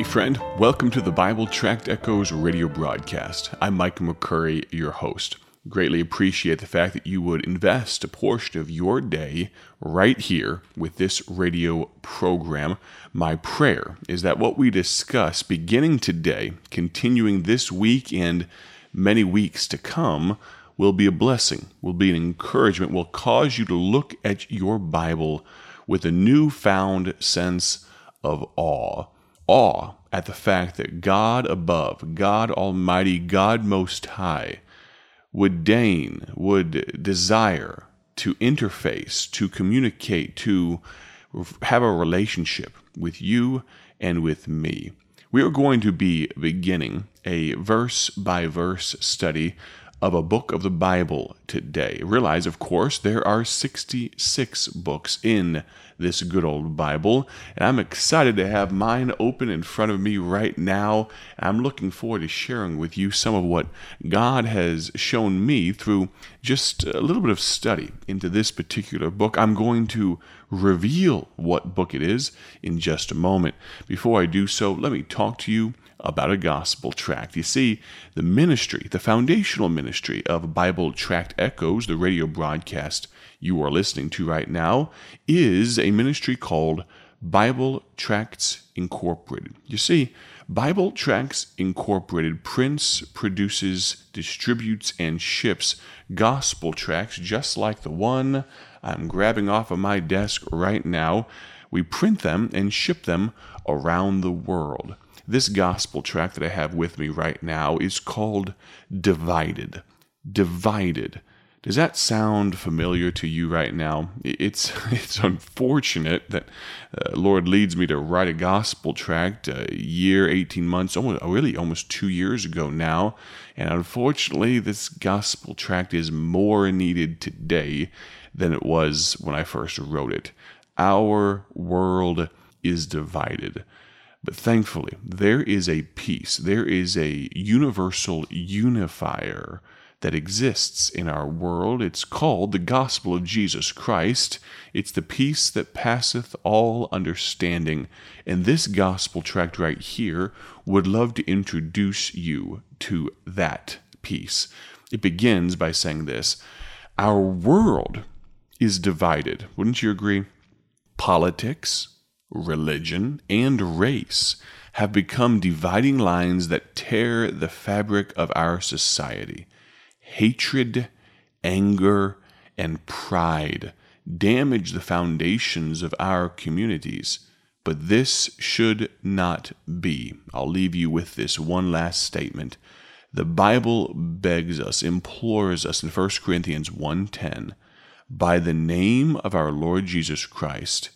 Hey, friend, welcome to the Bible Tract Echoes radio broadcast. I'm Mike McCurry, your host. Greatly appreciate the fact that you would invest a portion of your day right here with this radio program. My prayer is that what we discuss beginning today, continuing this week, and many weeks to come, will be a blessing, will be an encouragement, will cause you to look at your Bible with a newfound sense of awe. Awe at the fact that God above, God Almighty, God Most High, would deign, would desire to interface, to communicate, to have a relationship with you and with me. We are going to be beginning a verse by verse study of a book of the Bible today. Realize, of course, there are 66 books in this good old Bible, and I'm excited to have mine open in front of me right now. I'm looking forward to sharing with you some of what God has shown me through just a little bit of study into this particular book. I'm going to reveal what book it is in just a moment. Before I do so, let me talk to you about a gospel tract. You see, the ministry, the foundational ministry of Bible Tract Echoes, the radio broadcast you are listening to right now, is a ministry called Bible Tracts Incorporated. You see, Bible Tracts Incorporated prints, produces, distributes, and ships gospel tracts just like the one I'm grabbing off of my desk right now. We print them and ship them around the world. This gospel tract that I have with me right now is called Divided. Divided. Does that sound familiar to you right now? It's it's unfortunate that uh, Lord leads me to write a gospel tract a year, 18 months, almost really almost 2 years ago now, and unfortunately this gospel tract is more needed today than it was when I first wrote it. Our world is divided. But thankfully, there is a peace, there is a universal unifier that exists in our world. It's called the gospel of Jesus Christ. It's the peace that passeth all understanding. And this gospel tract right here would love to introduce you to that peace. It begins by saying this Our world is divided. Wouldn't you agree? Politics, religion, and race have become dividing lines that tear the fabric of our society. Hatred, anger, and pride damage the foundations of our communities. But this should not be. I'll leave you with this one last statement. The Bible begs us, implores us in 1 Corinthians 1:10, by the name of our Lord Jesus Christ,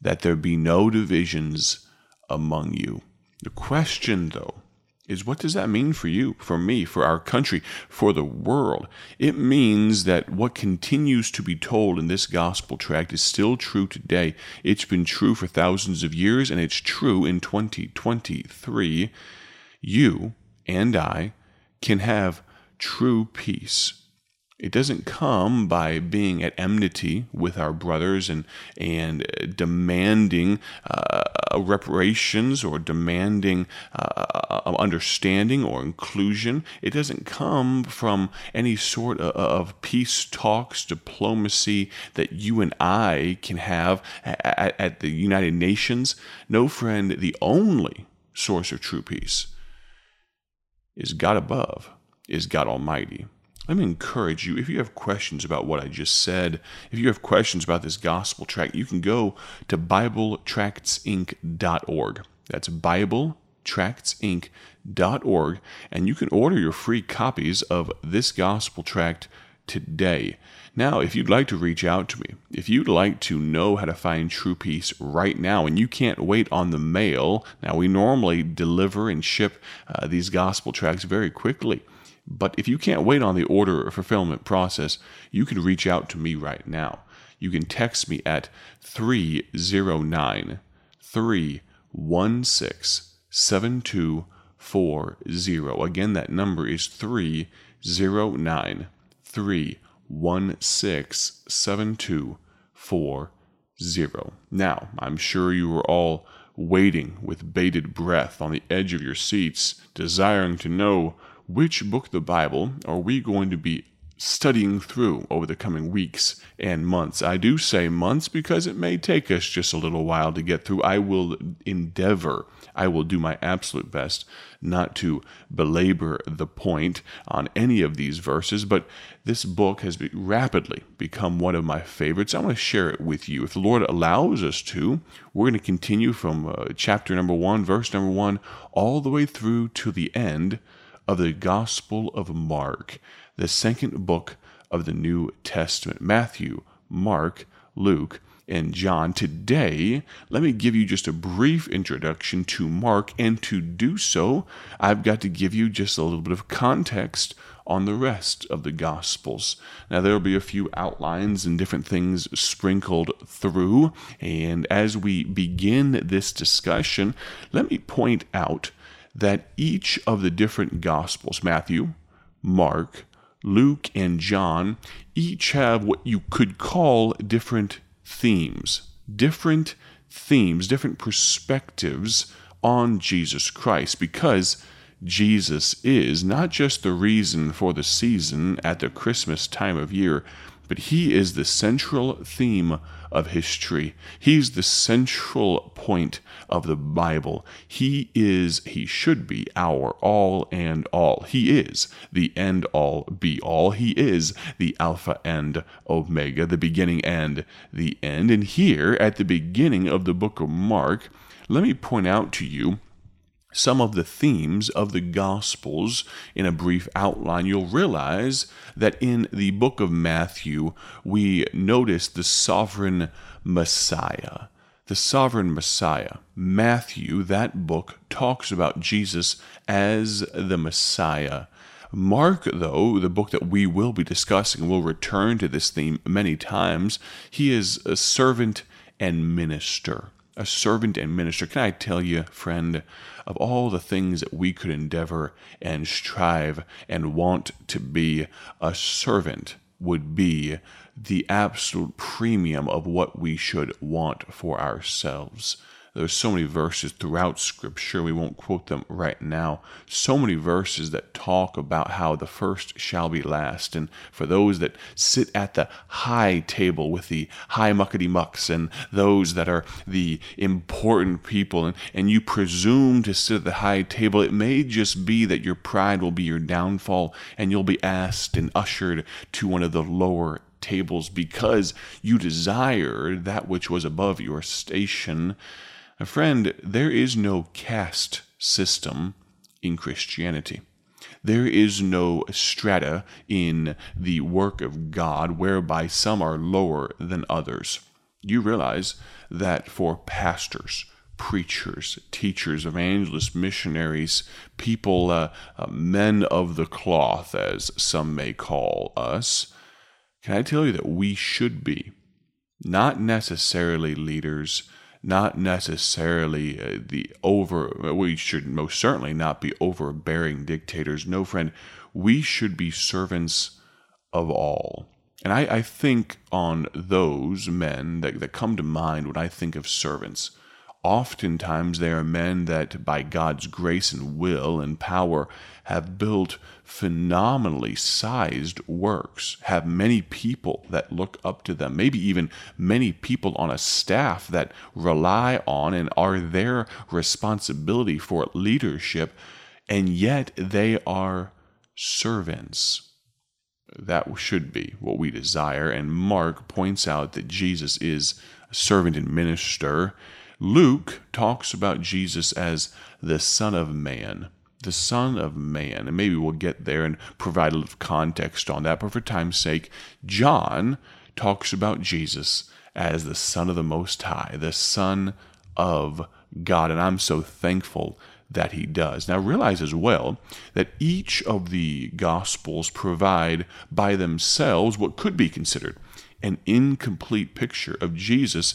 that there be no divisions among you. The question, though, is what does that mean for you, for me, for our country, for the world? It means that what continues to be told in this gospel tract is still true today. It's been true for thousands of years, and it's true in 2023. You and I can have true peace it doesn't come by being at enmity with our brothers and and demanding uh, reparations or demanding uh, understanding or inclusion. It doesn't come from any sort of, of peace talks, diplomacy that you and I can have at, at the United Nations. No, friend, the only source of true peace is God above, is God Almighty. Let me encourage you if you have questions about what I just said, if you have questions about this gospel tract, you can go to BibleTractsInc.org. That's BibleTractsInc.org, and you can order your free copies of this gospel tract today. Now, if you'd like to reach out to me, if you'd like to know how to find true peace right now and you can't wait on the mail, now we normally deliver and ship uh, these gospel tracts very quickly. But if you can't wait on the order or fulfillment process, you can reach out to me right now. You can text me at 309 316 7240. Again, that number is 309 316 7240. Now, I'm sure you are all waiting with bated breath on the edge of your seats, desiring to know which book of the Bible are we going to be studying through over the coming weeks and months. I do say months because it may take us just a little while to get through. I will endeavor, I will do my absolute best not to belabor the point on any of these verses, but this book has be- rapidly become one of my favorites. I want to share it with you. If the Lord allows us to, we're going to continue from uh, chapter number one, verse number one, all the way through to the end of the Gospel of Mark the second book of the New Testament Matthew, Mark, Luke, and John. Today, let me give you just a brief introduction to Mark, and to do so, I've got to give you just a little bit of context on the rest of the Gospels. Now, there will be a few outlines and different things sprinkled through, and as we begin this discussion, let me point out that each of the different Gospels, Matthew, Mark, Luke, and John each have what you could call different themes, different themes, different perspectives on Jesus Christ because Jesus is not just the reason for the season at the Christmas time of year, but he is the central theme of history. He's the central point of the Bible. He is, he should be our all and all. He is the end all be all. He is the Alpha and Omega, the beginning and the end. And here at the beginning of the book of Mark, let me point out to you some of the themes of the Gospels in a brief outline, you'll realize that in the book of Matthew, we notice the sovereign Messiah. The sovereign Messiah. Matthew, that book, talks about Jesus as the Messiah. Mark, though, the book that we will be discussing, will return to this theme many times. He is a servant and minister a servant and minister. Can I tell you, friend, of all the things that we could endeavor and strive and want to be, a servant would be the absolute premium of what we should want for ourselves. There's so many verses throughout Scripture, we won't quote them right now. So many verses that talk about how the first shall be last. And for those that sit at the high table with the high muckety mucks and those that are the important people, and, and you presume to sit at the high table, it may just be that your pride will be your downfall and you'll be asked and ushered to one of the lower tables because you desire that which was above your station. A friend, there is no caste system in Christianity. There is no strata in the work of God whereby some are lower than others. You realize that for pastors, preachers, teachers, evangelists, missionaries, people, uh, uh, men of the cloth, as some may call us, can I tell you that we should be not necessarily leaders, not necessarily uh, the over, we should most certainly not be overbearing dictators. No, friend, we should be servants of all. And I, I think on those men that, that come to mind when I think of servants. Oftentimes, they are men that, by God's grace and will and power, have built phenomenally sized works, have many people that look up to them, maybe even many people on a staff that rely on and are their responsibility for leadership, and yet they are servants. That should be what we desire. And Mark points out that Jesus is a servant and minister Luke talks about Jesus as the Son of Man. The Son of Man. And maybe we'll get there and provide a little context on that. But for time's sake, John talks about Jesus as the Son of the Most High, the Son of God. And I'm so thankful that he does. Now, realize as well that each of the Gospels provide by themselves what could be considered an incomplete picture of Jesus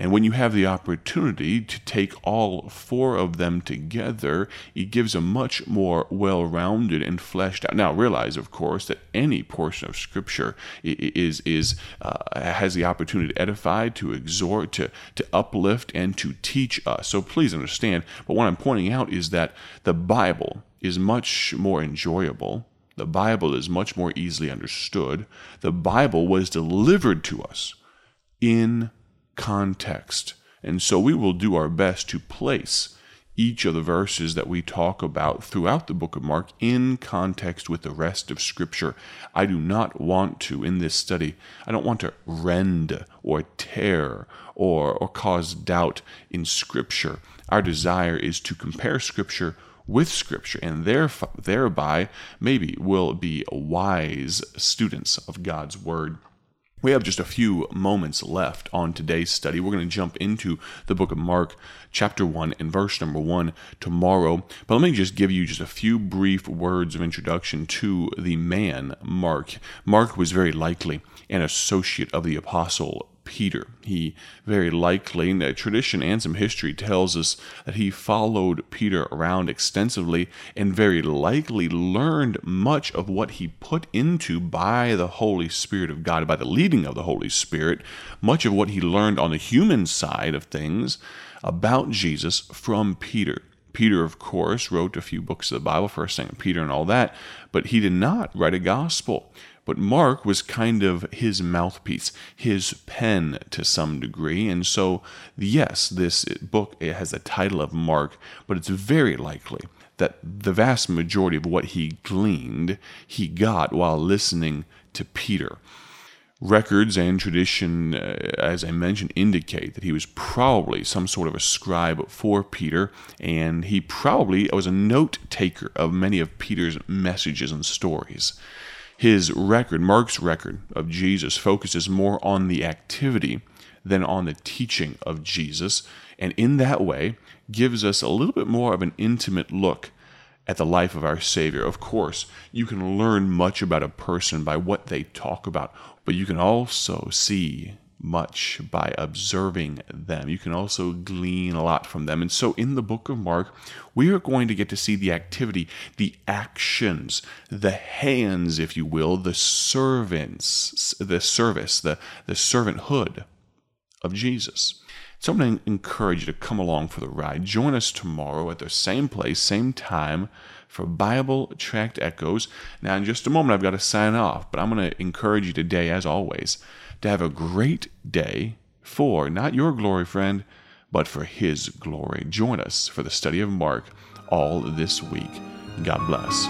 And when you have the opportunity to take all four of them together, it gives a much more well rounded and fleshed out. Now, realize, of course, that any portion of Scripture is, is uh, has the opportunity to edify, to exhort, to, to uplift, and to teach us. So please understand. But what I'm pointing out is that the Bible is much more enjoyable. The Bible is much more easily understood. The Bible was delivered to us in context. And so we will do our best to place each of the verses that we talk about throughout the book of Mark in context with the rest of Scripture. I do not want to, in this study, I don't want to rend or tear or, or cause doubt in Scripture. Our desire is to compare Scripture with Scripture and thereby maybe will be wise students of God's Word. We have just a few moments left on today's study. We're going to jump into the book of Mark, chapter 1, and verse number 1 tomorrow. But let me just give you just a few brief words of introduction to the man, Mark. Mark was very likely an associate of the apostle Peter. He very likely, tradition and some history tells us that he followed Peter around extensively and very likely learned much of what he put into by the Holy Spirit of God, by the leading of the Holy Spirit, much of what he learned on the human side of things about Jesus from Peter. Peter, of course, wrote a few books of the Bible, First, Second Peter, and all that, but he did not write a gospel. But Mark was kind of his mouthpiece, his pen to some degree. And so, yes, this book it has the title of Mark, but it's very likely that the vast majority of what he gleaned, he got while listening to Peter. Records and tradition, uh, as I mentioned, indicate that he was probably some sort of a scribe for Peter, and he probably was a note taker of many of Peter's messages and stories. His record, Mark's record of Jesus, focuses more on the activity than on the teaching of Jesus, and in that way gives us a little bit more of an intimate look at the life of our Savior. Of course, you can learn much about a person by what they talk about, but you can also see much by observing them. You can also glean a lot from them. And so in the book of Mark, we are going to get to see the activity, the actions, the hands, if you will, the servants, the service, the, the servanthood of Jesus. So I'm going to encourage you to come along for the ride. Join us tomorrow at the same place, same time for Bible Tract Echoes. Now, in just a moment, I've got to sign off, but I'm going to encourage you today, as always, to have a great day for not your glory, friend, but for His glory. Join us for the study of Mark all this week. God bless.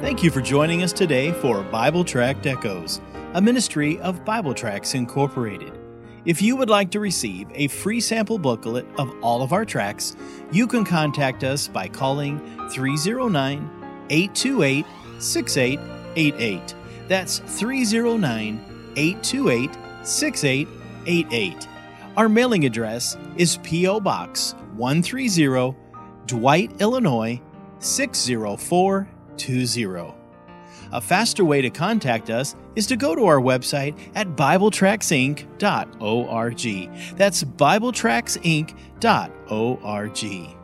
Thank you for joining us today for Bible Tract Echoes, a ministry of Bible Tracts Incorporated. If you would like to receive a free sample booklet of all of our tracks, you can contact us by calling 309 828 6888. That's 309 828 6888. Our mailing address is P.O. Box 130, Dwight, Illinois 60420. A faster way to contact us is to go to our website at BibleTractsInc.org. That's BibleTractsInc.org.